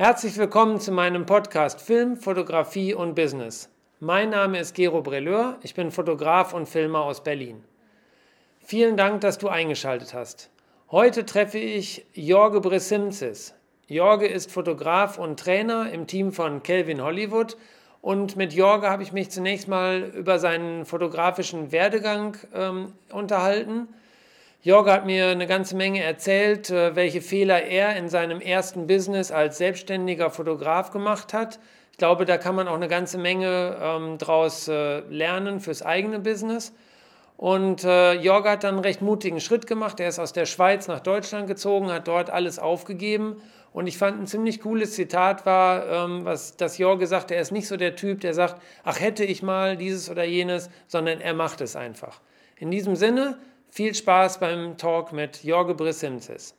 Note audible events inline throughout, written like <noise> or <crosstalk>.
Herzlich willkommen zu meinem Podcast Film, Fotografie und Business. Mein Name ist Gero Breleur, ich bin Fotograf und Filmer aus Berlin. Vielen Dank, dass du eingeschaltet hast. Heute treffe ich Jorge Bresimzis. Jorge ist Fotograf und Trainer im Team von Kelvin Hollywood und mit Jorge habe ich mich zunächst mal über seinen fotografischen Werdegang ähm, unterhalten. Jorge hat mir eine ganze Menge erzählt, äh, welche Fehler er in seinem ersten Business als selbstständiger Fotograf gemacht hat. Ich glaube, da kann man auch eine ganze Menge ähm, daraus äh, lernen fürs eigene Business. Und äh, Jorge hat dann einen recht mutigen Schritt gemacht. Er ist aus der Schweiz nach Deutschland gezogen, hat dort alles aufgegeben und ich fand ein ziemlich cooles Zitat war, ähm, was das Jorge sagte, er ist nicht so der Typ, der sagt, ach hätte ich mal dieses oder jenes, sondern er macht es einfach. In diesem Sinne, viel Spaß beim Talk mit Jorge Brissimzis.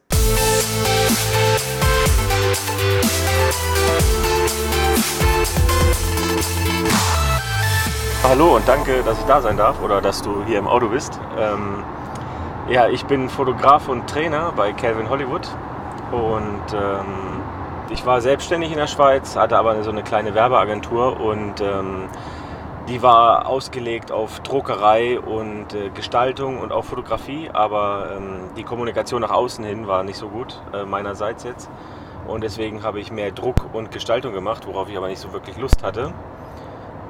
Hallo und danke, dass ich da sein darf oder dass du hier im Auto bist. Ähm, ja, ich bin Fotograf und Trainer bei Calvin Hollywood und ähm, ich war selbstständig in der Schweiz, hatte aber so eine kleine Werbeagentur und ähm, die war ausgelegt auf Druckerei und äh, Gestaltung und auch Fotografie, aber ähm, die Kommunikation nach außen hin war nicht so gut, äh, meinerseits jetzt. Und deswegen habe ich mehr Druck und Gestaltung gemacht, worauf ich aber nicht so wirklich Lust hatte.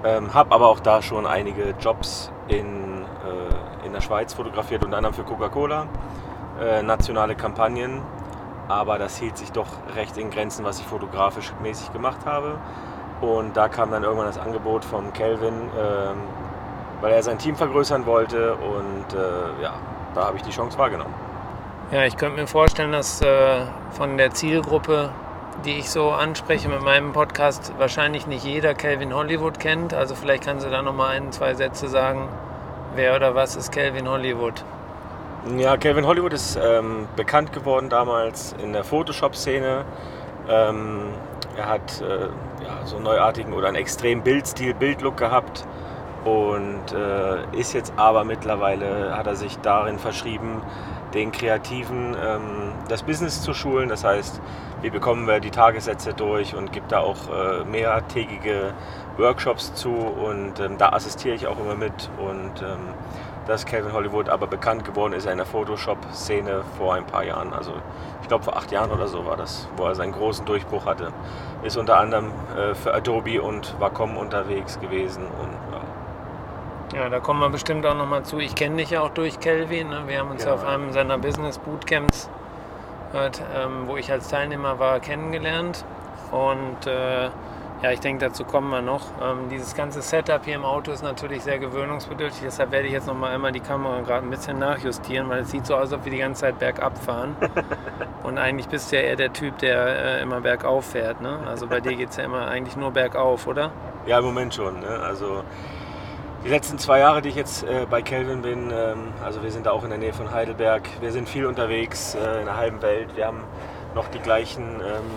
Ähm, habe aber auch da schon einige Jobs in, äh, in der Schweiz fotografiert, unter anderem für Coca-Cola, äh, nationale Kampagnen aber das hielt sich doch recht in Grenzen, was ich fotografisch mäßig gemacht habe. Und da kam dann irgendwann das Angebot vom Kelvin, ähm, weil er sein Team vergrößern wollte und äh, ja, da habe ich die Chance wahrgenommen. Ja, ich könnte mir vorstellen, dass äh, von der Zielgruppe, die ich so anspreche mit meinem Podcast, wahrscheinlich nicht jeder Kelvin Hollywood kennt. Also vielleicht kannst du da nochmal ein, zwei Sätze sagen, wer oder was ist Kelvin Hollywood? Ja, Calvin Hollywood ist ähm, bekannt geworden damals in der Photoshop-Szene. Ähm, er hat äh, ja, so einen neuartigen oder einen extremen Bildstil, Bildlook gehabt und äh, ist jetzt aber mittlerweile, hat er sich darin verschrieben, den Kreativen ähm, das Business zu schulen. Das heißt, wie bekommen wir die Tagessätze durch und gibt da auch äh, mehrtägige Workshops zu und ähm, da assistiere ich auch immer mit und ähm, dass Kevin Hollywood aber bekannt geworden ist in der Photoshop-Szene vor ein paar Jahren. Also ich glaube vor acht Jahren oder so war das, wo er seinen großen Durchbruch hatte. Ist unter anderem äh, für Adobe und Wacom unterwegs gewesen und ja. ja da kommen wir bestimmt auch nochmal zu. Ich kenne dich ja auch durch Kelvin. Ne? Wir haben uns ja. auf einem seiner Business Bootcamps, äh, ähm, wo ich als Teilnehmer war, kennengelernt. Und äh, ja, ich denke, dazu kommen wir noch. Ähm, dieses ganze Setup hier im Auto ist natürlich sehr gewöhnungsbedürftig, deshalb werde ich jetzt noch mal einmal die Kamera gerade ein bisschen nachjustieren, weil es sieht so aus, als ob wir die ganze Zeit bergab fahren. <laughs> Und eigentlich bist du ja eher der Typ, der äh, immer bergauf fährt. Ne? Also bei dir geht es ja immer eigentlich nur bergauf, oder? Ja, im Moment schon. Ne? Also die letzten zwei Jahre, die ich jetzt äh, bei Kelvin bin, ähm, also wir sind da auch in der Nähe von Heidelberg, wir sind viel unterwegs äh, in der halben Welt. Wir haben noch die gleichen, ähm,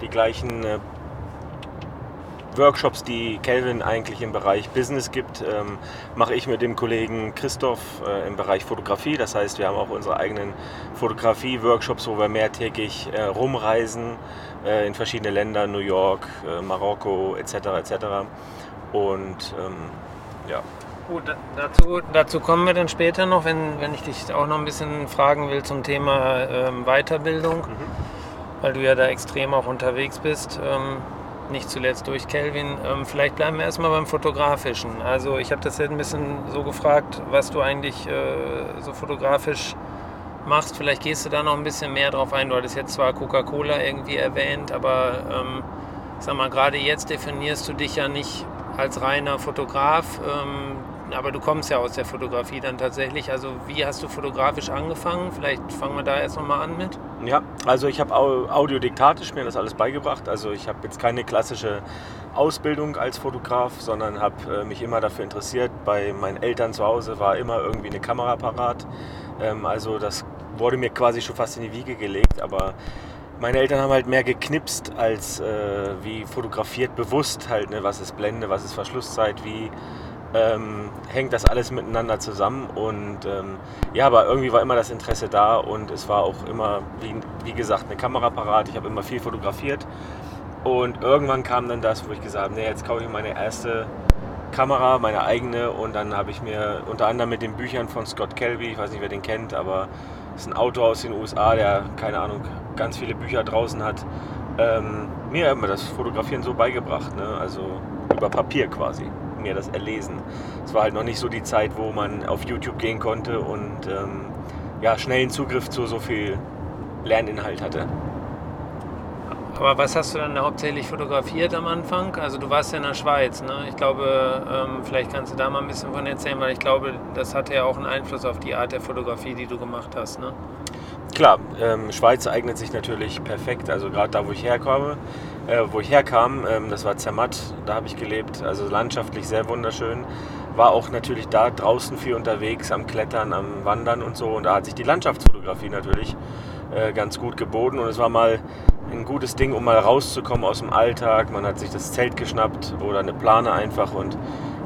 die gleichen äh, Workshops, die Kelvin eigentlich im Bereich Business gibt, ähm, mache ich mit dem Kollegen Christoph äh, im Bereich Fotografie. Das heißt, wir haben auch unsere eigenen Fotografie-Workshops, wo wir mehrtägig äh, rumreisen äh, in verschiedene Länder, New York, äh, Marokko etc. etc. Und ähm, ja. Gut, dazu, dazu kommen wir dann später noch, wenn, wenn ich dich auch noch ein bisschen fragen will zum Thema ähm, Weiterbildung, mhm. weil du ja da extrem auch unterwegs bist. Nicht zuletzt durch Kelvin. Ähm, vielleicht bleiben wir erstmal beim Fotografischen. Also ich habe das jetzt ein bisschen so gefragt, was du eigentlich äh, so fotografisch machst. Vielleicht gehst du da noch ein bisschen mehr drauf ein. Du hattest jetzt zwar Coca-Cola irgendwie erwähnt, aber ähm, sag mal, gerade jetzt definierst du dich ja nicht als reiner Fotograf. Ähm, aber du kommst ja aus der Fotografie dann tatsächlich. Also wie hast du fotografisch angefangen? Vielleicht fangen wir da erst nochmal an mit. Ja, also ich habe audiodiktisch mir das alles beigebracht. Also ich habe jetzt keine klassische Ausbildung als Fotograf, sondern habe äh, mich immer dafür interessiert. Bei meinen Eltern zu Hause war immer irgendwie eine Kamera parat. Ähm, also das wurde mir quasi schon fast in die Wiege gelegt. Aber meine Eltern haben halt mehr geknipst als äh, wie fotografiert, bewusst halt, ne, was ist Blende, was ist Verschlusszeit, wie ähm, hängt das alles miteinander zusammen. Und ähm, ja, aber irgendwie war immer das Interesse da und es war auch immer, wie, wie gesagt, eine Kamera parat. Ich habe immer viel fotografiert. Und irgendwann kam dann das, wo ich gesagt habe, nee, jetzt kaufe ich meine erste Kamera, meine eigene. Und dann habe ich mir unter anderem mit den Büchern von Scott Kelby, ich weiß nicht, wer den kennt, aber ist ein Autor aus den USA, der, keine Ahnung, ganz viele Bücher draußen hat, ähm, mir immer das Fotografieren so beigebracht. Ne? Also über Papier quasi, mir das erlesen. Es war halt noch nicht so die Zeit, wo man auf YouTube gehen konnte und ähm, ja, schnellen Zugriff zu so viel Lerninhalt hatte. Aber was hast du dann hauptsächlich fotografiert am Anfang? Also du warst ja in der Schweiz, ne? Ich glaube, ähm, vielleicht kannst du da mal ein bisschen von erzählen, weil ich glaube, das hatte ja auch einen Einfluss auf die Art der Fotografie, die du gemacht hast, ne? Klar, ähm, Schweiz eignet sich natürlich perfekt. Also gerade da, wo ich herkomme, äh, wo ich herkam, ähm, das war Zermatt, da habe ich gelebt. Also landschaftlich sehr wunderschön. War auch natürlich da draußen viel unterwegs, am Klettern, am Wandern und so. Und da hat sich die Landschaftsfotografie natürlich äh, ganz gut geboten. Und es war mal ein gutes Ding, um mal rauszukommen aus dem Alltag. Man hat sich das Zelt geschnappt oder eine Plane einfach und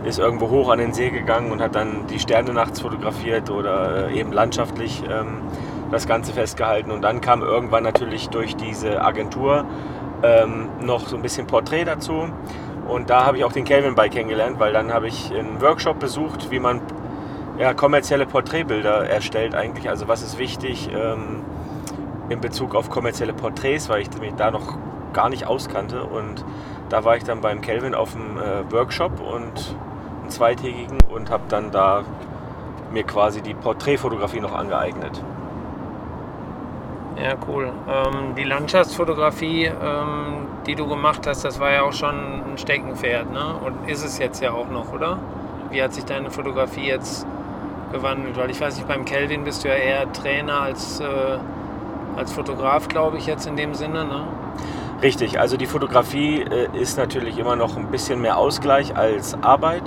ist irgendwo hoch an den See gegangen und hat dann die Sterne nachts fotografiert oder äh, eben landschaftlich ähm, das Ganze festgehalten. Und dann kam irgendwann natürlich durch diese Agentur ähm, noch so ein bisschen Porträt dazu. Und da habe ich auch den Kelvin bei kennengelernt, weil dann habe ich einen Workshop besucht, wie man ja, kommerzielle Porträtbilder erstellt eigentlich. Also was ist wichtig, ähm, in Bezug auf kommerzielle Porträts, weil ich mich da noch gar nicht auskannte. Und da war ich dann beim Kelvin auf dem äh, Workshop und einen zweitägigen und habe dann da mir quasi die Porträtfotografie noch angeeignet. Ja, cool. Ähm, die Landschaftsfotografie, ähm, die du gemacht hast, das war ja auch schon ein Steckenpferd, ne? Und ist es jetzt ja auch noch, oder? Wie hat sich deine Fotografie jetzt gewandelt? Weil ich weiß nicht, beim Kelvin bist du ja eher Trainer als äh, als Fotograf, glaube ich, jetzt in dem Sinne. Ne? Richtig, also die Fotografie äh, ist natürlich immer noch ein bisschen mehr Ausgleich als Arbeit.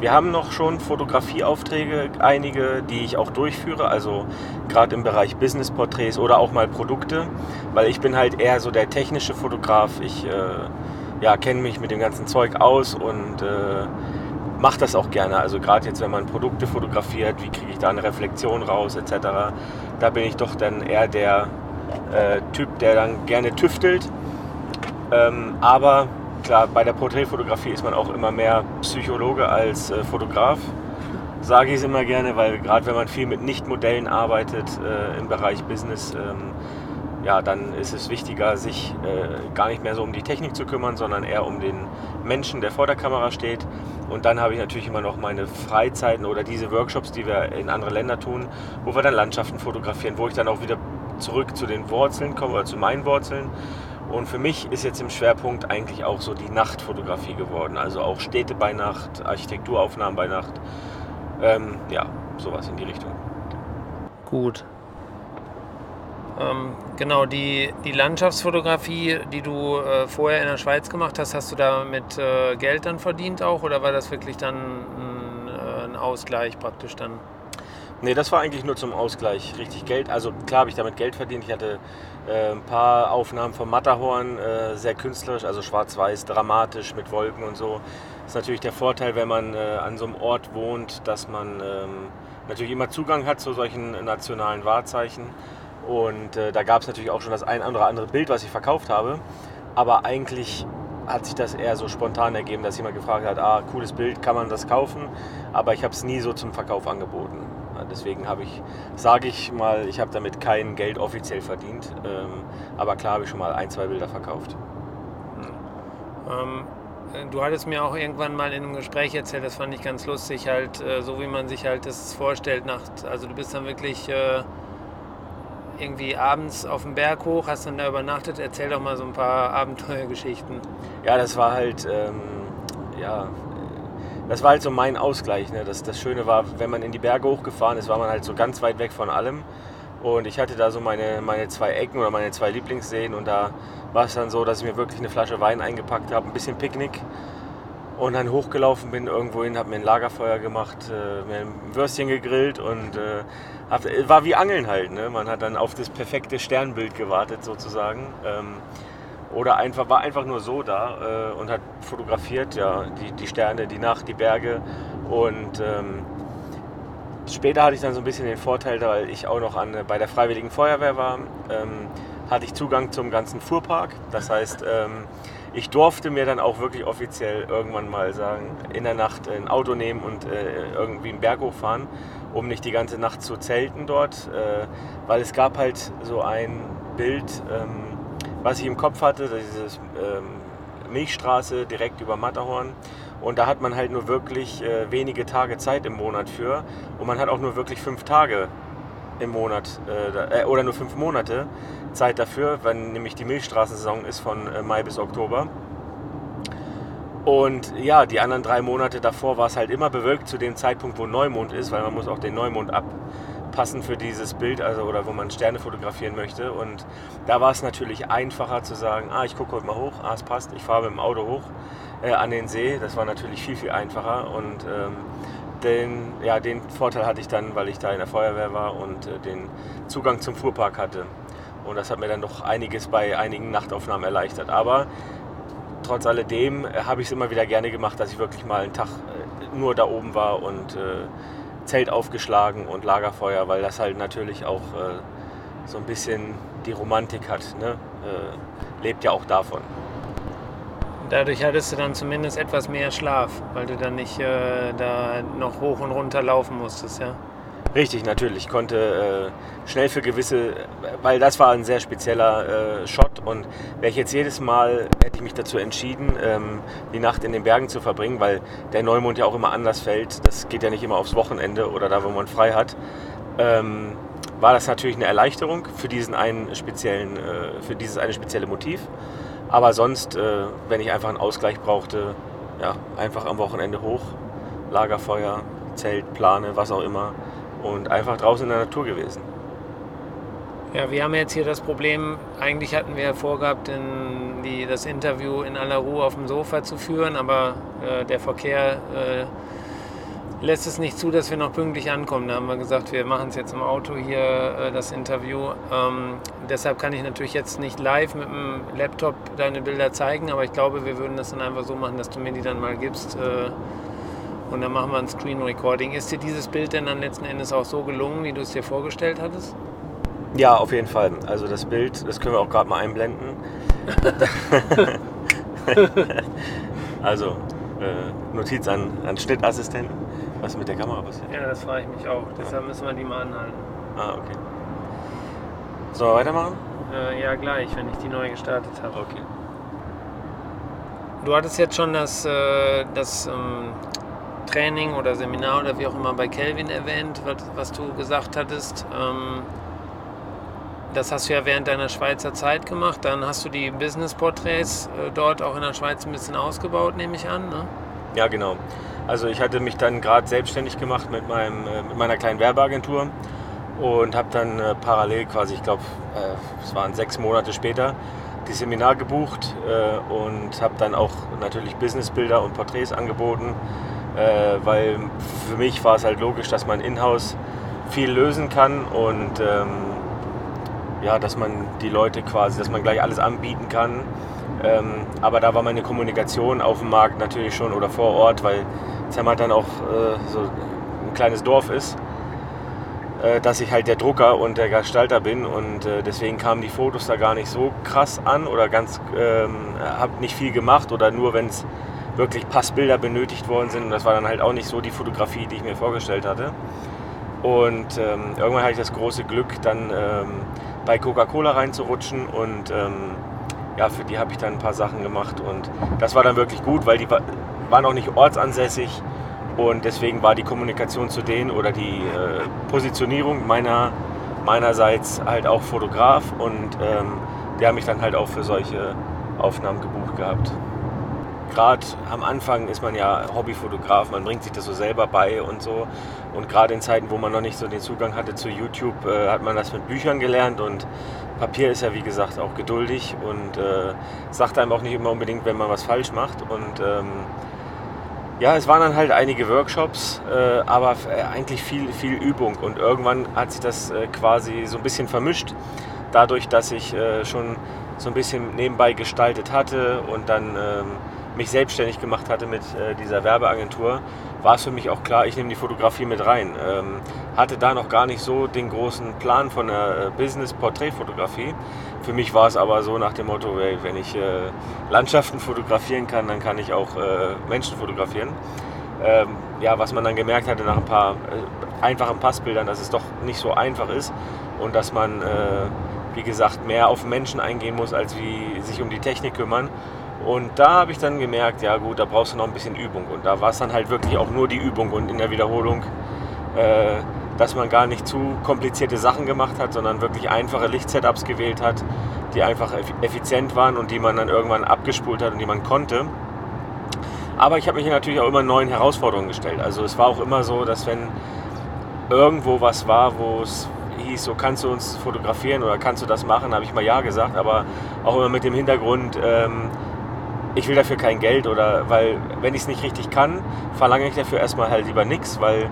Wir haben noch schon Fotografieaufträge, einige, die ich auch durchführe, also gerade im Bereich Business-Porträts oder auch mal Produkte, weil ich bin halt eher so der technische Fotograf. Ich äh, ja, kenne mich mit dem ganzen Zeug aus und äh, mache das auch gerne. Also gerade jetzt, wenn man Produkte fotografiert, wie kriege ich da eine Reflexion raus etc. Da bin ich doch dann eher der äh, Typ, der dann gerne tüftelt. Ähm, aber klar, bei der Porträtfotografie ist man auch immer mehr Psychologe als äh, Fotograf. Sage ich es immer gerne, weil gerade wenn man viel mit Nichtmodellen arbeitet äh, im Bereich Business, ähm, ja, dann ist es wichtiger, sich äh, gar nicht mehr so um die Technik zu kümmern, sondern eher um den Menschen, der vor der Kamera steht. Und dann habe ich natürlich immer noch meine Freizeiten oder diese Workshops, die wir in andere Länder tun, wo wir dann Landschaften fotografieren, wo ich dann auch wieder zurück zu den Wurzeln komme oder zu meinen Wurzeln. Und für mich ist jetzt im Schwerpunkt eigentlich auch so die Nachtfotografie geworden. Also auch Städte bei Nacht, Architekturaufnahmen bei Nacht. Ähm, ja, sowas in die Richtung. Gut. Ähm, genau, die, die Landschaftsfotografie, die du äh, vorher in der Schweiz gemacht hast, hast du da mit äh, Geld dann verdient auch oder war das wirklich dann ein, äh, ein Ausgleich praktisch dann? Nee, das war eigentlich nur zum Ausgleich richtig Geld. Also klar habe ich damit Geld verdient. Ich hatte äh, ein paar Aufnahmen vom Matterhorn, äh, sehr künstlerisch, also schwarz-weiß, dramatisch mit Wolken und so. Das ist natürlich der Vorteil, wenn man äh, an so einem Ort wohnt, dass man ähm, natürlich immer Zugang hat zu solchen nationalen Wahrzeichen. Und äh, da gab es natürlich auch schon das ein oder andere Bild, was ich verkauft habe. Aber eigentlich hat sich das eher so spontan ergeben, dass jemand gefragt hat, ah, cooles Bild, kann man das kaufen? Aber ich habe es nie so zum Verkauf angeboten. Deswegen habe ich, sage ich mal, ich habe damit kein Geld offiziell verdient. Ähm, aber klar habe ich schon mal ein, zwei Bilder verkauft. Ähm, du hattest mir auch irgendwann mal in einem Gespräch erzählt, das fand ich ganz lustig, halt äh, so wie man sich halt das vorstellt. Nacht. Also du bist dann wirklich... Äh, irgendwie abends auf dem Berg hoch, hast dann da übernachtet. Erzähl doch mal so ein paar Abenteuergeschichten. Ja, das war halt, ähm, ja, das war halt so mein Ausgleich. Ne? Das, das Schöne war, wenn man in die Berge hochgefahren ist, war man halt so ganz weit weg von allem. Und ich hatte da so meine, meine zwei Ecken oder meine zwei Lieblingsseen und da war es dann so, dass ich mir wirklich eine Flasche Wein eingepackt habe, ein bisschen Picknick und dann hochgelaufen bin irgendwohin, habe mir ein Lagerfeuer gemacht, äh, mir ein Würstchen gegrillt und äh, hab, war wie Angeln halt. Ne? Man hat dann auf das perfekte Sternbild gewartet sozusagen. Ähm, oder einfach, war einfach nur so da äh, und hat fotografiert, ja, die, die Sterne, die Nacht, die Berge. Und ähm, später hatte ich dann so ein bisschen den Vorteil, weil ich auch noch an, bei der Freiwilligen Feuerwehr war, ähm, hatte ich Zugang zum ganzen Fuhrpark. Das heißt, ähm, ich durfte mir dann auch wirklich offiziell irgendwann mal sagen, in der Nacht ein Auto nehmen und äh, irgendwie einen Berg hochfahren, um nicht die ganze Nacht zu zelten dort, äh, weil es gab halt so ein Bild, ähm, was ich im Kopf hatte, diese ähm, Milchstraße direkt über Matterhorn. Und da hat man halt nur wirklich äh, wenige Tage Zeit im Monat für. Und man hat auch nur wirklich fünf Tage im Monat äh, äh, oder nur fünf Monate Zeit dafür, wenn nämlich die Milchstraßensaison ist von äh, Mai bis Oktober. Und ja, die anderen drei Monate davor war es halt immer bewölkt zu dem Zeitpunkt, wo Neumond ist, weil man muss auch den Neumond ab, passend für dieses Bild, also oder wo man Sterne fotografieren möchte. Und da war es natürlich einfacher zu sagen, ah, ich gucke heute mal hoch, ah, es passt, ich fahre mit dem Auto hoch äh, an den See. Das war natürlich viel, viel einfacher. Und ähm, den, ja, den Vorteil hatte ich dann, weil ich da in der Feuerwehr war und äh, den Zugang zum Fuhrpark hatte. Und das hat mir dann doch einiges bei einigen Nachtaufnahmen erleichtert. Aber trotz alledem äh, habe ich es immer wieder gerne gemacht, dass ich wirklich mal einen Tag äh, nur da oben war und äh, Zelt aufgeschlagen und Lagerfeuer, weil das halt natürlich auch äh, so ein bisschen die Romantik hat. Ne? Äh, lebt ja auch davon. Dadurch hattest du dann zumindest etwas mehr Schlaf, weil du dann nicht äh, da noch hoch und runter laufen musstest, ja? Richtig, natürlich. Ich konnte äh, schnell für gewisse, weil das war ein sehr spezieller äh, Shot und wäre ich jetzt jedes Mal, hätte ich mich dazu entschieden, ähm, die Nacht in den Bergen zu verbringen, weil der Neumond ja auch immer anders fällt. Das geht ja nicht immer aufs Wochenende oder da, wo man frei hat. Ähm, war das natürlich eine Erleichterung für diesen einen speziellen, äh, für dieses eine spezielle Motiv. Aber sonst, äh, wenn ich einfach einen Ausgleich brauchte, ja, einfach am Wochenende hoch, Lagerfeuer, Zelt, Plane, was auch immer und einfach draußen in der Natur gewesen. Ja, wir haben jetzt hier das Problem, eigentlich hatten wir vorgehabt, in die, das Interview in aller Ruhe auf dem Sofa zu führen, aber äh, der Verkehr äh, lässt es nicht zu, dass wir noch pünktlich ankommen. Da haben wir gesagt, wir machen es jetzt im Auto hier, äh, das Interview. Ähm, deshalb kann ich natürlich jetzt nicht live mit dem Laptop deine Bilder zeigen, aber ich glaube, wir würden das dann einfach so machen, dass du mir die dann mal gibst äh, und dann machen wir ein Screen Recording. Ist dir dieses Bild denn dann letzten Endes auch so gelungen, wie du es dir vorgestellt hattest? Ja, auf jeden Fall. Also das Bild, das können wir auch gerade mal einblenden. <laughs> also äh, Notiz an, an Schnittassistenten. Was mit der Kamera passiert? Ja, das frage ich mich auch. Deshalb müssen wir die mal anhalten. Ah, okay. Sollen wir weitermachen? Äh, ja, gleich, wenn ich die neu gestartet habe. Okay. Du hattest jetzt schon das, äh, das ähm, Training oder Seminar oder wie auch immer bei Kelvin erwähnt, was, was du gesagt hattest. Ähm, das hast du ja während deiner Schweizer Zeit gemacht. Dann hast du die Business-Porträts äh, dort auch in der Schweiz ein bisschen ausgebaut, nehme ich an. Ne? Ja, genau. Also ich hatte mich dann gerade selbstständig gemacht mit, meinem, äh, mit meiner kleinen Werbeagentur und habe dann äh, parallel quasi, ich glaube, äh, es waren sechs Monate später, die Seminar gebucht äh, und habe dann auch natürlich Businessbilder und Porträts angeboten äh, weil für mich war es halt logisch, dass man in-house viel lösen kann und ähm, ja, dass man die Leute quasi, dass man gleich alles anbieten kann. Ähm, aber da war meine Kommunikation auf dem Markt natürlich schon oder vor Ort, weil Zermatt dann auch äh, so ein kleines Dorf ist, äh, dass ich halt der Drucker und der Gestalter bin und äh, deswegen kamen die Fotos da gar nicht so krass an oder ganz, ähm, habe nicht viel gemacht oder nur wenn es wirklich Passbilder benötigt worden sind. Und das war dann halt auch nicht so die Fotografie, die ich mir vorgestellt hatte. Und ähm, irgendwann hatte ich das große Glück, dann ähm, bei Coca-Cola reinzurutschen. Und ähm, ja, für die habe ich dann ein paar Sachen gemacht. Und das war dann wirklich gut, weil die waren auch nicht ortsansässig. Und deswegen war die Kommunikation zu denen oder die äh, Positionierung meiner, meinerseits halt auch Fotograf. Und ähm, die haben mich dann halt auch für solche Aufnahmen gebucht gehabt gerade am Anfang ist man ja Hobbyfotograf, man bringt sich das so selber bei und so. Und gerade in Zeiten, wo man noch nicht so den Zugang hatte zu YouTube, äh, hat man das mit Büchern gelernt und Papier ist ja wie gesagt auch geduldig und äh, sagt einem auch nicht immer unbedingt, wenn man was falsch macht. Und ähm, ja, es waren dann halt einige Workshops, äh, aber äh, eigentlich viel, viel Übung. Und irgendwann hat sich das äh, quasi so ein bisschen vermischt dadurch, dass ich äh, schon so ein bisschen nebenbei gestaltet hatte und dann ähm, mich selbstständig gemacht hatte mit äh, dieser Werbeagentur, war es für mich auch klar, ich nehme die Fotografie mit rein. Ähm, hatte da noch gar nicht so den großen Plan von der äh, Business-Porträtfotografie. Für mich war es aber so nach dem Motto, ey, wenn ich äh, Landschaften fotografieren kann, dann kann ich auch äh, Menschen fotografieren. Ähm, ja, was man dann gemerkt hatte nach ein paar äh, einfachen Passbildern, dass es doch nicht so einfach ist und dass man, äh, wie gesagt, mehr auf Menschen eingehen muss, als wie sich um die Technik kümmern. Und da habe ich dann gemerkt, ja gut, da brauchst du noch ein bisschen Übung. Und da war es dann halt wirklich auch nur die Übung und in der Wiederholung, äh, dass man gar nicht zu komplizierte Sachen gemacht hat, sondern wirklich einfache Lichtsetups gewählt hat, die einfach effizient waren und die man dann irgendwann abgespult hat und die man konnte. Aber ich habe mich natürlich auch immer neuen Herausforderungen gestellt. Also es war auch immer so, dass wenn irgendwo was war, wo es hieß, so kannst du uns fotografieren oder kannst du das machen, habe ich mal ja gesagt, aber auch immer mit dem Hintergrund, ähm, ich will dafür kein Geld oder weil, wenn ich es nicht richtig kann, verlange ich dafür erstmal halt lieber nichts, weil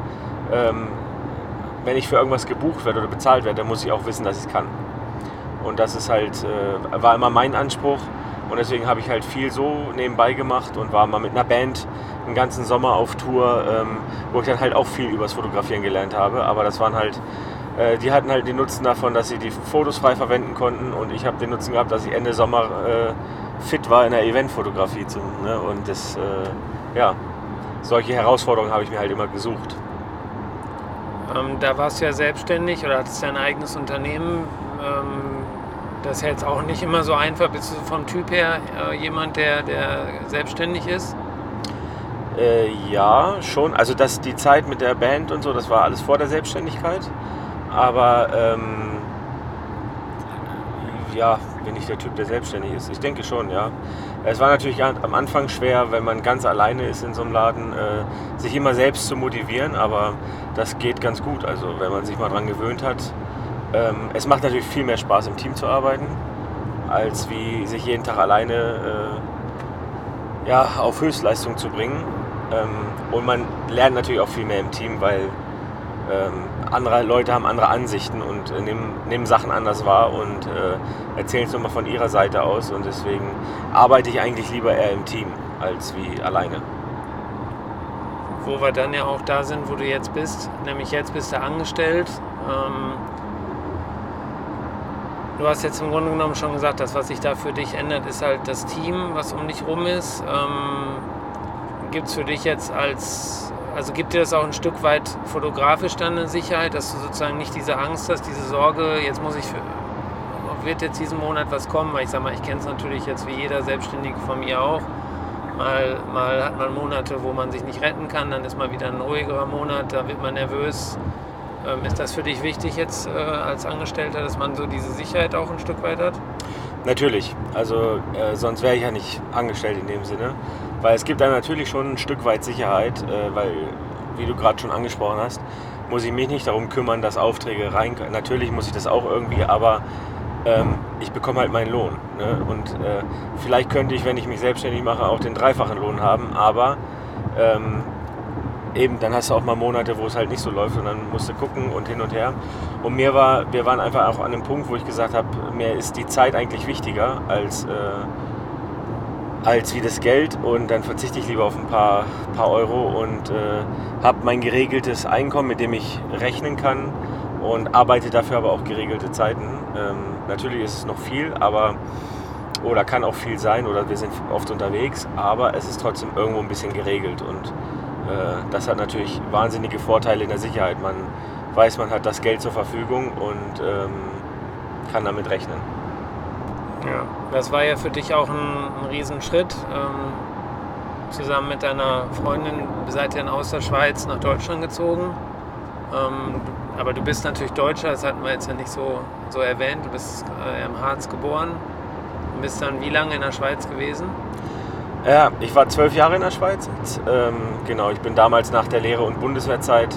ähm, wenn ich für irgendwas gebucht werde oder bezahlt werde, dann muss ich auch wissen, dass ich es kann. Und das ist halt, äh, war immer mein Anspruch und deswegen habe ich halt viel so nebenbei gemacht und war mal mit einer Band einen ganzen Sommer auf Tour, ähm, wo ich dann halt auch viel übers Fotografieren gelernt habe. Aber das waren halt, äh, die hatten halt den Nutzen davon, dass sie die Fotos frei verwenden konnten und ich habe den Nutzen gehabt, dass ich Ende Sommer äh, fit war in der Eventfotografie. Zu, ne? Und das, äh, ja, solche Herausforderungen habe ich mir halt immer gesucht. Ähm, da warst du ja selbstständig oder hattest dein eigenes Unternehmen. Ähm, das ist ja jetzt auch nicht immer so einfach. Bist du vom Typ her äh, jemand, der, der selbstständig ist? Äh, ja, schon. Also das, die Zeit mit der Band und so, das war alles vor der Selbstständigkeit. Aber ähm, ja, bin ich der Typ, der selbstständig ist. Ich denke schon, ja. Es war natürlich am Anfang schwer, wenn man ganz alleine ist in so einem Laden, äh, sich immer selbst zu motivieren, aber das geht ganz gut. Also wenn man sich mal dran gewöhnt hat. Ähm, es macht natürlich viel mehr Spaß, im Team zu arbeiten, als wie sich jeden Tag alleine äh, ja, auf Höchstleistung zu bringen. Ähm, und man lernt natürlich auch viel mehr im Team, weil ähm, andere Leute haben andere Ansichten und äh, nehmen, nehmen, Sachen anders wahr und äh, erzählen es nochmal von ihrer Seite aus. Und deswegen arbeite ich eigentlich lieber eher im Team als wie alleine. Wo wir dann ja auch da sind, wo du jetzt bist, nämlich jetzt bist du angestellt. Ähm, du hast jetzt im Grunde genommen schon gesagt, das, was sich da für dich ändert, ist halt das Team, was um dich rum ist. Ähm, Gibt es für dich jetzt als also gibt dir das auch ein Stück weit fotografisch dann eine Sicherheit, dass du sozusagen nicht diese Angst hast, diese Sorge, jetzt muss ich, wird jetzt diesen Monat was kommen? Weil ich sage mal, ich kenne es natürlich jetzt wie jeder Selbstständige von mir auch. Mal, mal hat man Monate, wo man sich nicht retten kann, dann ist mal wieder ein ruhigerer Monat, da wird man nervös. Ähm, ist das für dich wichtig jetzt äh, als Angestellter, dass man so diese Sicherheit auch ein Stück weit hat? Natürlich, also äh, sonst wäre ich ja nicht angestellt in dem Sinne. Weil es gibt da natürlich schon ein Stück weit Sicherheit, äh, weil, wie du gerade schon angesprochen hast, muss ich mich nicht darum kümmern, dass Aufträge rein. Natürlich muss ich das auch irgendwie, aber ähm, ich bekomme halt meinen Lohn. Ne? Und äh, vielleicht könnte ich, wenn ich mich selbstständig mache, auch den dreifachen Lohn haben, aber ähm, eben, dann hast du auch mal Monate, wo es halt nicht so läuft und dann musst du gucken und hin und her. Und mir war, wir waren einfach auch an einem Punkt, wo ich gesagt habe, mir ist die Zeit eigentlich wichtiger als, äh, als wie das Geld und dann verzichte ich lieber auf ein paar, paar Euro und äh, habe mein geregeltes Einkommen, mit dem ich rechnen kann und arbeite dafür aber auch geregelte Zeiten. Ähm, natürlich ist es noch viel, aber oder kann auch viel sein oder wir sind oft unterwegs, aber es ist trotzdem irgendwo ein bisschen geregelt und äh, das hat natürlich wahnsinnige Vorteile in der Sicherheit. Man weiß, man hat das Geld zur Verfügung und ähm, kann damit rechnen. Ja, das war ja für dich auch ein, ein Riesenschritt. Ähm, zusammen mit deiner Freundin seid ihr aus der Schweiz nach Deutschland gezogen. Ähm, aber du bist natürlich Deutscher, das hatten wir jetzt ja nicht so, so erwähnt. Du bist äh, im Harz geboren und bist dann wie lange in der Schweiz gewesen? Ja, ich war zwölf Jahre in der Schweiz. Ähm, genau, ich bin damals nach der Lehre- und Bundeswehrzeit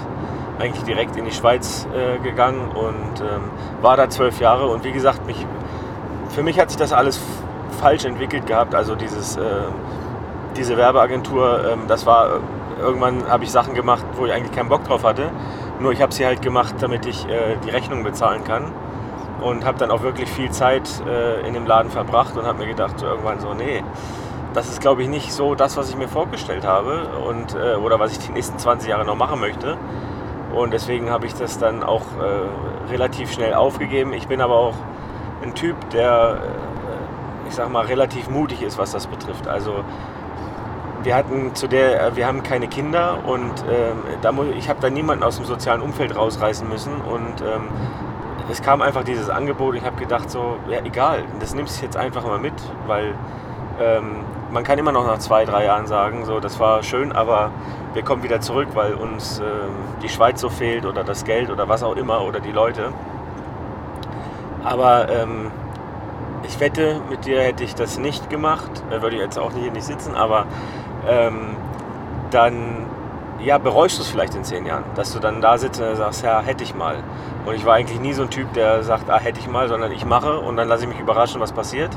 eigentlich direkt in die Schweiz äh, gegangen und ähm, war da zwölf Jahre. Und wie gesagt, mich für mich hat sich das alles falsch entwickelt gehabt. Also dieses, äh, diese Werbeagentur, ähm, das war, äh, irgendwann habe ich Sachen gemacht, wo ich eigentlich keinen Bock drauf hatte. Nur ich habe sie halt gemacht, damit ich äh, die Rechnung bezahlen kann. und habe dann auch wirklich viel Zeit äh, in dem Laden verbracht und habe mir gedacht, so irgendwann so, nee, das ist glaube ich nicht so das, was ich mir vorgestellt habe und, äh, oder was ich die nächsten 20 Jahre noch machen möchte. Und deswegen habe ich das dann auch äh, relativ schnell aufgegeben. Ich bin aber auch ein Typ, der, äh, ich sag mal, relativ mutig ist, was das betrifft. Also wir hatten zu der, äh, wir haben keine Kinder und ähm, da ich habe da niemanden aus dem sozialen Umfeld rausreißen müssen und ähm, es kam einfach dieses Angebot. Ich habe gedacht so, ja egal, das nimmst du jetzt einfach mal mit, weil ähm, man kann immer noch nach zwei, drei Jahren sagen, so das war schön, aber wir kommen wieder zurück, weil uns ähm, die Schweiz so fehlt oder das Geld oder was auch immer oder die Leute. Aber ähm, ich wette, mit dir hätte ich das nicht gemacht, äh, würde ich jetzt auch hier nicht sitzen, aber ähm, dann ja, bereust du es vielleicht in zehn Jahren, dass du dann da sitzt und sagst, ja, hätte ich mal. Und ich war eigentlich nie so ein Typ, der sagt, ah, hätte ich mal, sondern ich mache und dann lasse ich mich überraschen, was passiert.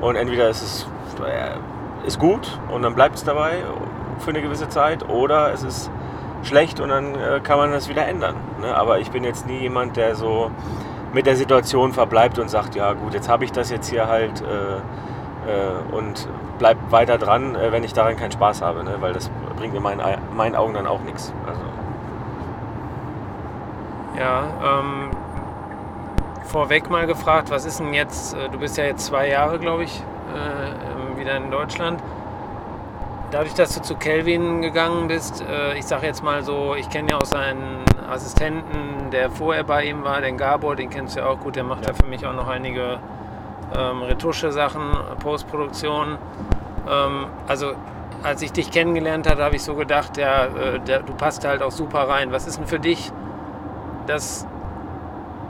Und entweder ist es äh, ist gut und dann bleibt es dabei für eine gewisse Zeit oder es ist schlecht und dann äh, kann man das wieder ändern. Ne? Aber ich bin jetzt nie jemand, der so mit der Situation verbleibt und sagt, ja gut, jetzt habe ich das jetzt hier halt äh, äh, und bleib weiter dran, äh, wenn ich daran keinen Spaß habe, ne? weil das bringt in meinen, meinen Augen dann auch nichts. Also. Ja, ähm, vorweg mal gefragt, was ist denn jetzt, äh, du bist ja jetzt zwei Jahre, glaube ich, äh, ähm, wieder in Deutschland. Dadurch, dass du zu Kelvin gegangen bist, äh, ich sage jetzt mal so, ich kenne ja auch seinen Assistenten, der vorher bei ihm war, den Gabor, den kennst du ja auch gut, der macht ja, ja für mich auch noch einige ähm, Retusche-Sachen, Postproduktion. Ähm, also als ich dich kennengelernt habe, habe ich so gedacht, ja, äh, der, du passt halt auch super rein. Was ist denn für dich das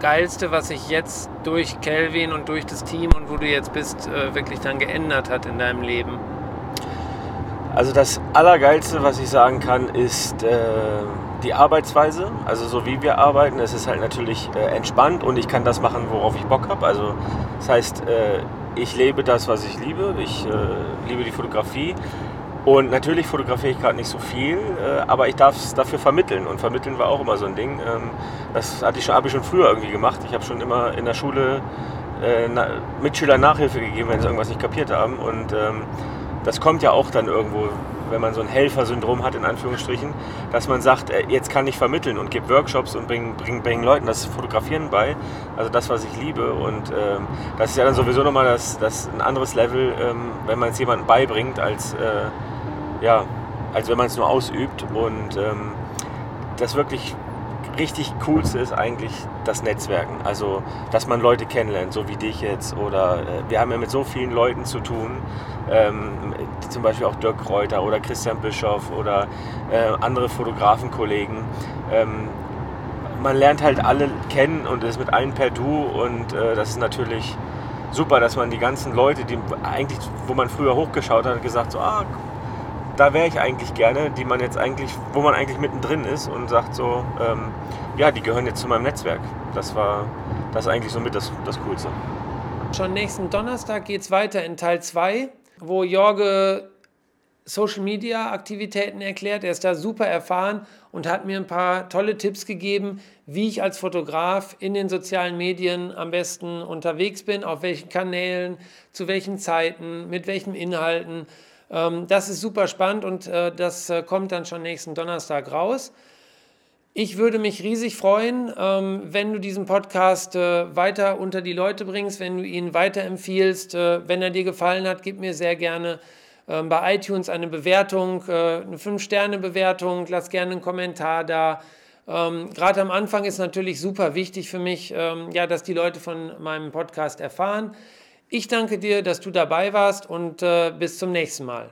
Geilste, was sich jetzt durch Kelvin und durch das Team und wo du jetzt bist, äh, wirklich dann geändert hat in deinem Leben? Also das Allergeilste, was ich sagen kann, ist äh, die Arbeitsweise. Also so wie wir arbeiten, es ist halt natürlich äh, entspannt und ich kann das machen, worauf ich Bock habe. Also das heißt, äh, ich lebe das, was ich liebe. Ich äh, liebe die Fotografie. Und natürlich fotografiere ich gerade nicht so viel, äh, aber ich darf es dafür vermitteln. Und vermitteln war auch immer so ein Ding. Ähm, das hatte ich schon, habe ich schon früher irgendwie gemacht. Ich habe schon immer in der Schule äh, Mitschülern Nachhilfe gegeben, wenn sie irgendwas nicht kapiert haben. Und ähm, das kommt ja auch dann irgendwo, wenn man so ein Helfersyndrom hat, in Anführungsstrichen, dass man sagt, äh, jetzt kann ich vermitteln und gebe Workshops und bringe bring, bring Leuten das Fotografieren bei. Also das, was ich liebe. Und ähm, das ist ja dann sowieso nochmal das, das ein anderes Level, ähm, wenn man es jemandem beibringt, als äh, ja, als wenn man es nur ausübt. Und ähm, das wirklich richtig coolste ist eigentlich das Netzwerken. Also, dass man Leute kennenlernt, so wie dich jetzt. Oder äh, wir haben ja mit so vielen Leuten zu tun. Ähm, zum Beispiel auch Dirk Kräuter oder Christian Bischoff oder äh, andere Fotografenkollegen. Ähm, man lernt halt alle kennen und ist mit allen per Du und äh, das ist natürlich super, dass man die ganzen Leute, die eigentlich, wo man früher hochgeschaut hat, gesagt so, ah, da wäre ich eigentlich gerne, die man jetzt eigentlich, wo man eigentlich mittendrin ist und sagt so, ähm, ja, die gehören jetzt zu meinem Netzwerk. Das war das eigentlich somit das, das Coolste. Schon nächsten Donnerstag geht es weiter in Teil 2, wo Jorge Social Media Aktivitäten erklärt. Er ist da super erfahren und hat mir ein paar tolle Tipps gegeben, wie ich als Fotograf in den sozialen Medien am besten unterwegs bin, auf welchen Kanälen, zu welchen Zeiten, mit welchen Inhalten. Ähm, das ist super spannend und äh, das äh, kommt dann schon nächsten Donnerstag raus. Ich würde mich riesig freuen, ähm, wenn du diesen Podcast äh, weiter unter die Leute bringst, wenn du ihn weiterempfiehlst. Wenn er dir gefallen hat, gib mir sehr gerne ähm, bei iTunes eine Bewertung, eine 5-Sterne-Bewertung, lass gerne einen Kommentar da. Gerade am Anfang ist natürlich super wichtig für mich, ja, dass die Leute von meinem Podcast erfahren. Ich danke dir, dass du dabei warst und äh, bis zum nächsten Mal.